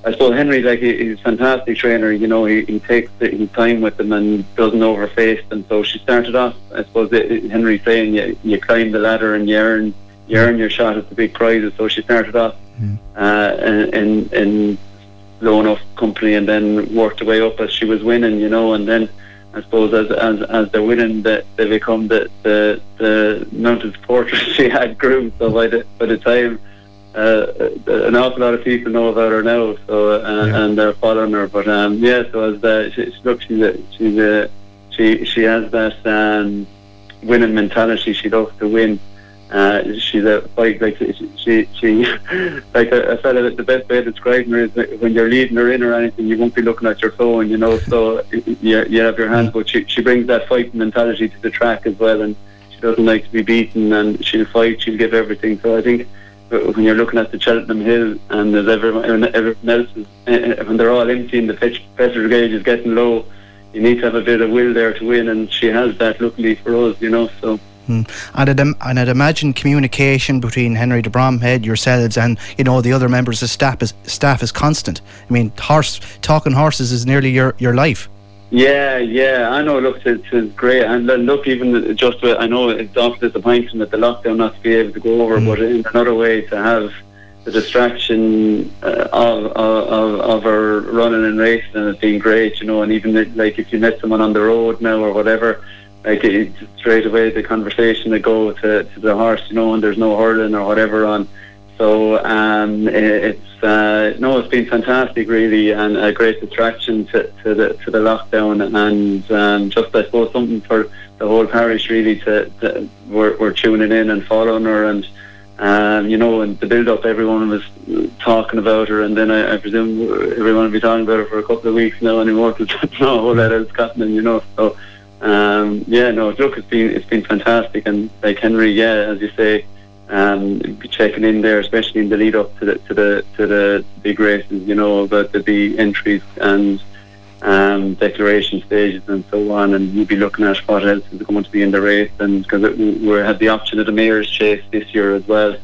I suppose Henry, like he's a fantastic trainer. You know, he, he takes his time with them and doesn't overface them. So she started off. I suppose it, Henry saying you you climb the ladder and you earn you earn your shot at the big prizes. So she started off mm. uh, in, in low enough company, and then worked her way up as she was winning, you know. And then I suppose as as, as they're winning, that they become the the the mountain supporters [laughs] she had grew. So by the by the time. Uh, an awful lot of people know about her now, so uh, yeah. and they're following her. But um, yeah, so as the, she, look, she's a, she's a, she she has that um, winning mentality. She loves to win, uh, she's a like like she she [laughs] like I felt that the best way of describing her is when you're leading her in or anything, you won't be looking at your phone, you know. So [laughs] you, you have your hands, but she she brings that fighting mentality to the track as well, and she doesn't like to be beaten, and she'll fight, she'll give everything. So I think when you're looking at the Cheltenham Hill and there's everyone, everyone else is, uh, when they're all empty and the pitch pressure gauge is getting low, you need to have a bit of will there to win, and she has that. Luckily for us, you know. So. Mm. And, I'd, and I'd imagine communication between Henry de Bromhead, yourselves, and you know the other members of staff is staff is constant. I mean, horse talking horses is nearly your, your life. Yeah, yeah, I know. Look, it's, it's great, and look, even just with, I know it's often disappointing that the lockdown not to be able to go over, mm. but in another way to have the distraction uh, of, of of her running and racing and it being great, you know, and even like if you met someone on the road now or whatever like straight away the conversation to go to, to the horse, you know, and there's no hurling or whatever on. So um, it, it's uh, no, it's been fantastic, really, and a great distraction to, to the to the lockdown, and um, just I suppose something for the whole parish really to, to we're, we're tuning in and following her, and um, you know, and the build up, everyone was talking about her, and then I, I presume everyone will be talking about her for a couple of weeks now anymore because [laughs] no whole lot else happening, you know. So um, yeah, no, look, it's been it's been fantastic, and like Henry, yeah, as you say, um, be checking in there, especially in the lead up to the to the to the big races. You know about the, the entries and um, declaration stages and so on, and you'd be looking at what else is going to be in the race, and because we had the option of the mares' chase this year as well.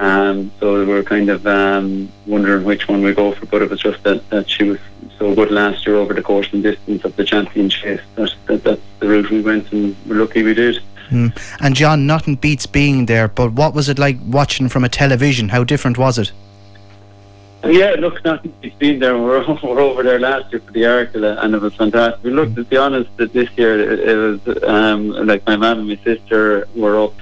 Um, so we were kind of um, wondering which one we go for, but it was just that, that she was so good last year over the course and distance of the champion chase. That, that, that's the route we went, and we're lucky we did. Mm. And John, nothing beats being there, but what was it like watching from a television? How different was it? Yeah, look, nothing beats being there. [laughs] We're, we're over there last year for the Arkle, and it was fantastic. We looked, to be honest, that this year it, it was um, like my mum and my sister were up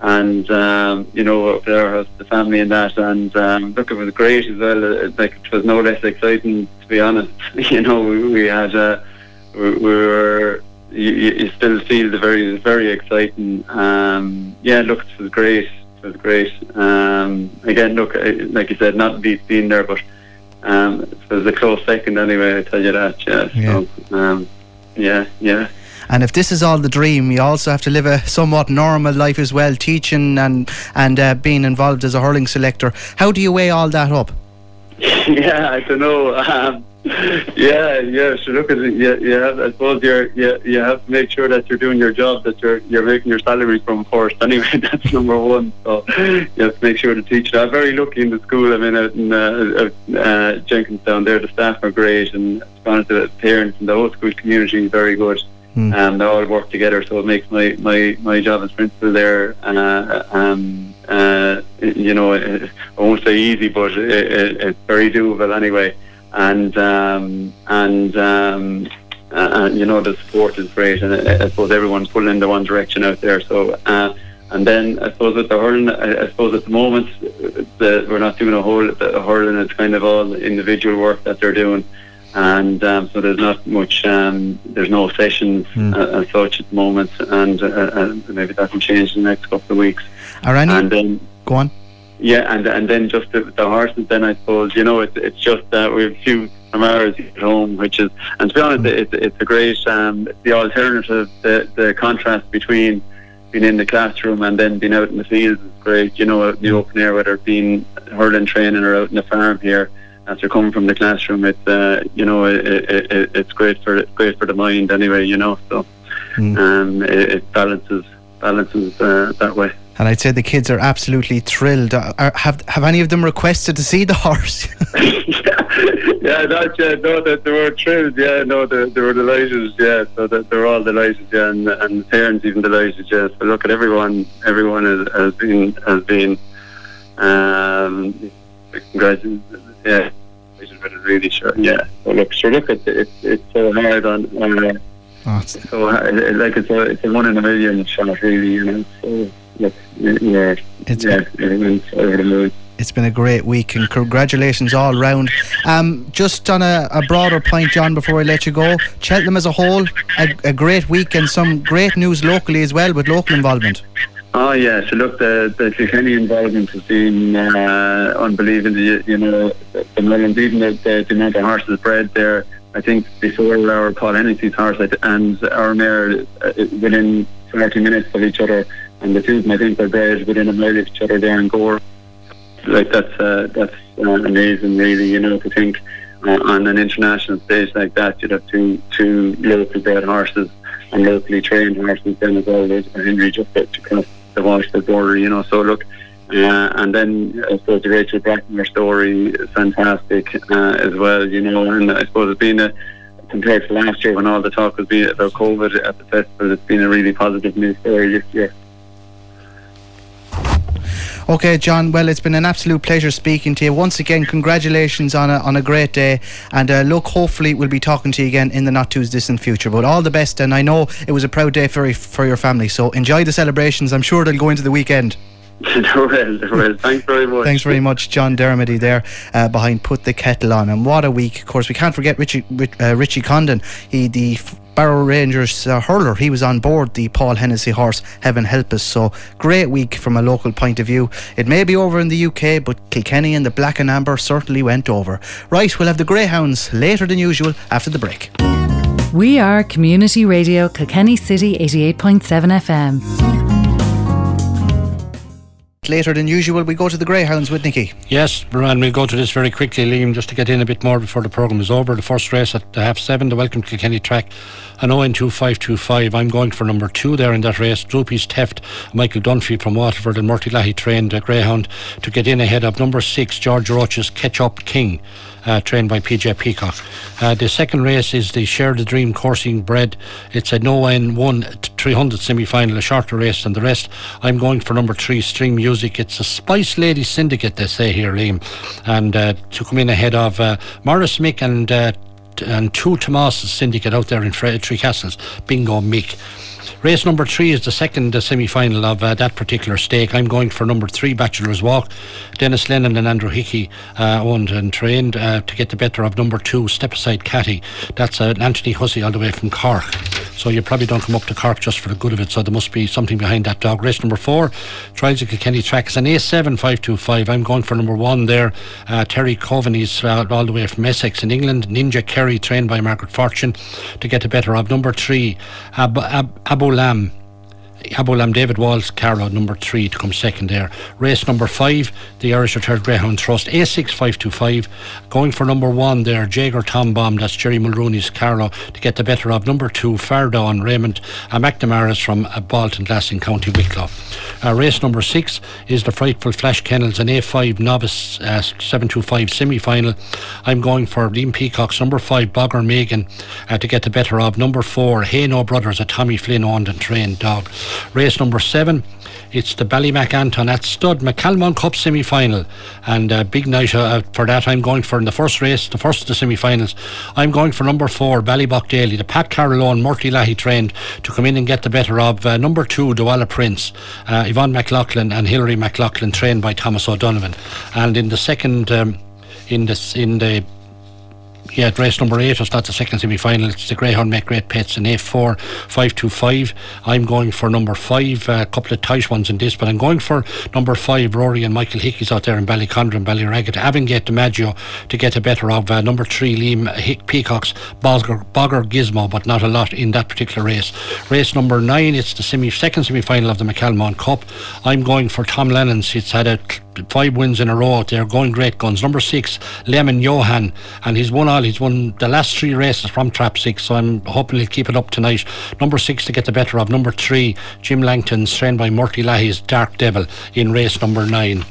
and um, you know there was the family and that and um, look it was great as well. It, like it was no less exciting to be honest. [laughs] You know we, we had uh, we, we were you, you still feel the very very exciting. Um, yeah look it was great. It was great. Um, again look like you said not beat being there but um, it was a close second anyway I tell you that yeah, yeah. so um, yeah yeah and if this is all the dream, you also have to live a somewhat normal life as well, teaching and and uh, being involved as a hurling selector. How do you weigh all that up? [laughs] Yeah, I don't know. Um, yeah, yeah. So look at it. You, have, I suppose, you you have to make sure that you're doing your job, that you're you're making your salary from first. [laughs] Anyway, that's number one. So you have to make sure to teach. I'm very lucky in the school. I mean, out in uh, uh, Jenkinstown, there the staff are great, and the parents and the whole school community is very good. Mm. They all work together, so it makes my, my, my job as principal there, uh, um, uh, you know, I won't say easy, but it, it, it's very doable anyway. And um, and um, uh, you know the support is great, and I, I suppose everyone's pulling in the one direction out there. So. Uh, and then I suppose with the hurling, I, suppose at the moment the, we're not doing a whole the hurling. It's kind of all individual work that they're doing and um, so there's not much. Um, there's no sessions mm. uh, as such at the moment, and uh, uh, maybe that will change in the next couple of weeks. Are any? And then go on. Yeah, and and then just the, the horses. Then I suppose you know it's it's just that we have a few Amaras at home, which is and to be honest, mm. it's it's a great um, the alternative, the the contrast between being in the classroom and then being out in the field is great. You know, the open air, whether it being hurling training or out in the farm here after coming from the classroom, it's uh, you know it, it, it, it's great for great for the mind anyway. You know, so mm. um, it, it, balances balances uh, that way. And I'd say the kids are absolutely thrilled. Are, have have any of them requested to see the horse? yeah, [laughs] [laughs] yeah, no, that they were thrilled. Yeah, no, they, they were delighted. Yeah, so that they're all delighted. Yeah, and, and the parents even delighted. Yeah, so look at everyone. Everyone has, has been has been um, congratulated yeah, which is really sure. Yeah, so look, sure, look, it's it's, it's so hard on. Uh, oh, it's so hard, like it's a it's a one in a million shot, really. You know, so look, yeah, it's yeah, everyone's over the moon it's been a great week and congratulations all round. Um, just on a, a, broader point, John, before I let you go, Cheltenham as a whole, a, a, great week and some great news locally as well with local involvement. Oh yeah, so look, the the Kilkenny involvement has been uh, unbelievable. You, know, the millions, even the, the, the amount of horses bred there. I think before our Paul Hennessy's horse and our mare uh, within 30 minutes of each other, and the two of them I think are bred within a mile of each other there in Gore. Like that's uh, that's uh, amazing, really. You know, to think uh, on an international stage like that, you'd have two two local bred horses and locally trained horses then as well. Henry just to cross the border, you know. So look, uh, and then I suppose the Rachel Blackmore story fantastic uh, as well, you know. And I suppose it's been a compared to last year when all the talk was being about COVID at the festival, it's been a really positive news story this year. Okay, John. Well, it's been an absolute pleasure speaking to you once again. Congratulations on a on a great day, and uh, look, hopefully we'll be talking to you again in the not too distant future. But all the best, and I know it was a proud day for for your family. So enjoy the celebrations. I'm sure they'll go into the weekend. [laughs] well, well, thanks very much. Thanks very much, John Dermody there uh, behind Put the Kettle On. And what a week. Of course, we can't forget Richie, uh, Richie Condon. He, the Barrow Rangers uh, hurler. He was on board the Paul Hennessy horse, heaven help us. So great week from a local point of view. It may be over in the UK, but Kilkenny and the Black and Amber certainly went over. Right, we'll have the Greyhounds later than usual after the break. We are Community Radio Kilkenny City 88.7 FM. Later than usual, we go to the Greyhounds with Nicky. Yes, and we'll go to this very quickly, Liam, just to get in a bit more before the programme is over. The first race at half seven, the Welcome to Kilkenny track, an 0 2525. I'm going for number two there in that race. Droopy's Teft, Michael Dunphy from Waterford, and Murty Lahey trained Greyhound to get in ahead of number six, George Roach's Catch Up King uh, trained by PJ Peacock. Uh, the second race is the Share the Dream coursing bred. It's a no end one 300 semi final, a shorter race than the rest. I'm going for number three, Stream Music. It's a Spice Lady Syndicate, they say here, Liam, and uh, to come in ahead of uh, Morris Mick and and two Tomas Syndicate out there in Three Castles, Bingo Mick. Race number three is the second uh, semi final of uh, that particular stake. I'm going for number three, Bachelor's Walk. Dennis Lennon and Andrew Hickey uh, owned and trained uh, to get the better of number two, Step Aside Catty. That's uh, Anthony Hussey all the way from Cork. So you probably don't come up to Cork just for the good of it. So there must be something behind that dog. Race number four, Trials of Kilkenny Track. It's an A7525. I'm going for number one there. Uh, Terry Coveney's all the way from Essex in England. Ninja Kerry, trained by Margaret Fortune, to get the better of number three, Ab- Ab- Abu Lam. Abolam David Walls Carlow number three to come second there. Race number five, the Irish Retired Greyhound Trust A6525. Going for number one there, Jager Tom Bomb, that's Jerry Mulrooney's Carlow to get the better of number two, Fardawn Raymond uh, McNamara's from uh, Baltinglass in County Wicklow. Uh, race number six is the Frightful Flash Kennels, an A5 novice uh, 725 semi final. I'm going for Liam Peacock's number five, Bogger Megan, uh, to get the better of number four, Hayno Brothers, a Tommy Flynn owned and trained dog. Race number seven, it's the Ballymac Anton at Stud McCalmont Cup semi final. And a uh, big night uh, for that. I'm going for in the first race, the first of the semi finals. I'm going for number four, Ballybock Daly. The Pat Carroll and Murty Lahey trained to come in and get the better of uh, number two, Douala Prince, uh, Yvonne McLaughlin, and Hilary McLaughlin, trained by Thomas O'Donovan. And in the second, um, in the in the yeah, race number eight was not the second semi final. It's the Greyhound Make Great Pets in A4 525. I'm going for number five, a couple of tight ones in this, but I'm going for number five, Rory and Michael Hickey's out there in Ballycondra and Ballyragget. Avangate DiMaggio to get a better of uh, number three, Liam Hick Peacock's Bogger, Bogger Gizmo, but not a lot in that particular race. Race number nine, it's the semi second semi final of the McCalmont Cup. I'm going for Tom Lennon's. It's had a five wins in a row. They're going great guns. Number six, Lemon Johan, and he's won all. He's won the last three races from Trap Six, so I'm hoping he'll keep it up tonight. Number six to get the better of. Number three, Jim Langton, trained by Murty Lahey's Dark Devil in race number nine.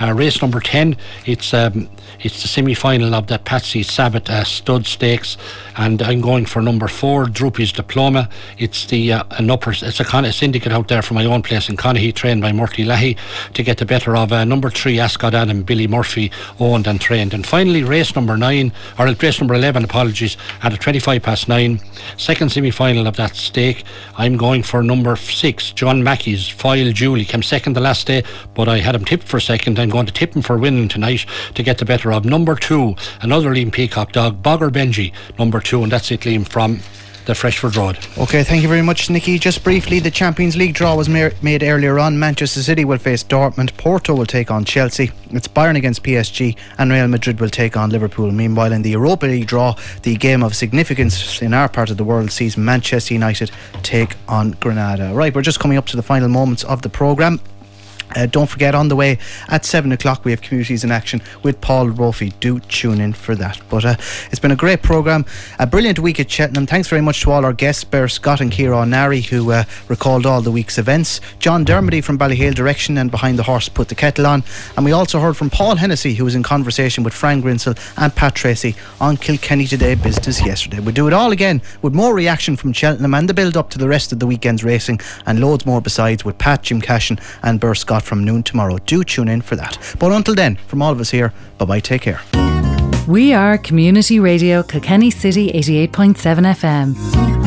Uh, race number 10, it's um, it's the semi final of the Patsy Sabbath uh, Stud Stakes, and I'm going for number four, Droopy's Diploma. It's the uh, an upper, it's a, kind of syndicate out there from my own place in Conahy, trained by Murty Lahey to get the better of uh, number three, Ascot Adam, Billy Murphy, owned and trained. And finally, race number nine, or race number 11, apologies, at a 25 past nine, second semi final of that stake. I'm going for number six, John Mackey's Foil Julie. Came second the last day, but I had him tipped for second. I'm going to tip him for winning tonight to get the better of number two, another Liam Peacock dog, Bogger Benji, number two, and that's it, Liam, from the Freshford Road. Okay, thank you very much, Nicky. Just briefly, the Champions League draw was made earlier on. Manchester City will face Dortmund, Porto will take on Chelsea, it's Bayern against PSG, and Real Madrid will take on Liverpool. Meanwhile, in the Europa League draw, the game of significance in our part of the world sees Manchester United take on Granada. Right, we're just coming up to the final moments of the programme. Uh, don't forget, on the way at 7 o'clock, we have Communities in Action with Paul Brophy. Do tune in for that. But uh, it's been a great programme, a brilliant week at Cheltenham. Thanks very much to all our guests, Ber Scott and Kira Nari, who uh, recalled all the week's events. John Dermody from Ballyhale Direction and Behind the Horse put the kettle on. And we also heard from Paul Hennessy, who was in conversation with Frank Grinsell and Pat Tracy on Kilkenny Today business yesterday. We do it all again with more reaction from Cheltenham and the build up to the rest of the weekend's racing and loads more besides with Pat, Jim Cashin, and Ber Scott from noon tomorrow. Do tune in for that. But until then, from all of us here, bye bye, take care. We are Community Radio Kilkenny City 88.7 FM.